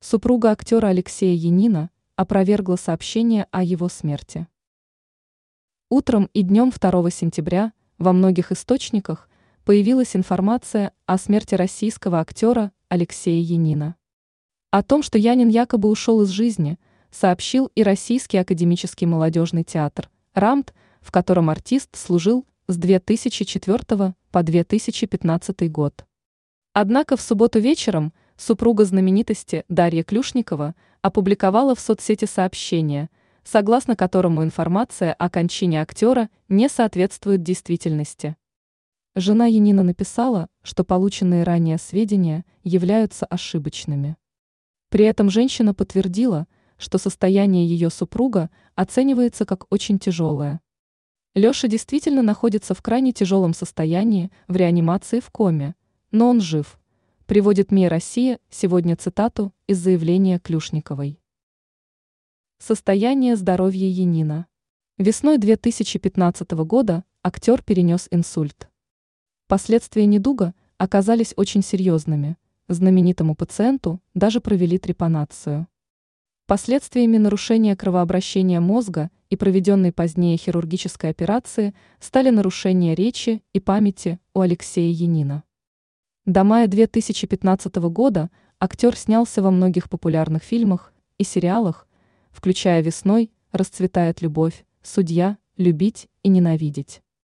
Супруга актера Алексея Янина опровергла сообщение о его смерти. Утром и днем 2 сентября во многих источниках появилась информация о смерти российского актера Алексея Янина. О том, что Янин якобы ушел из жизни, сообщил и Российский академический молодежный театр «РАМТ», в котором артист служил с 2004 по 2015 год. Однако в субботу вечером супруга знаменитости Дарья Клюшникова опубликовала в соцсети сообщение, согласно которому информация о кончине актера не соответствует действительности. Жена Янина написала, что полученные ранее сведения являются ошибочными. При этом женщина подтвердила, что состояние ее супруга оценивается как очень тяжелое. Леша действительно находится в крайне тяжелом состоянии в реанимации в коме, но он жив, приводит МИ «Россия» сегодня цитату из заявления Клюшниковой. Состояние здоровья Янина. Весной 2015 года актер перенес инсульт. Последствия недуга оказались очень серьезными. Знаменитому пациенту даже провели трепанацию. Последствиями нарушения кровообращения мозга и проведенной позднее хирургической операции стали нарушение речи и памяти у Алексея Янина. До мая 2015 года актер снялся во многих популярных фильмах и сериалах, включая «Весной», «Расцветает любовь», «Судья», «Любить и ненавидеть».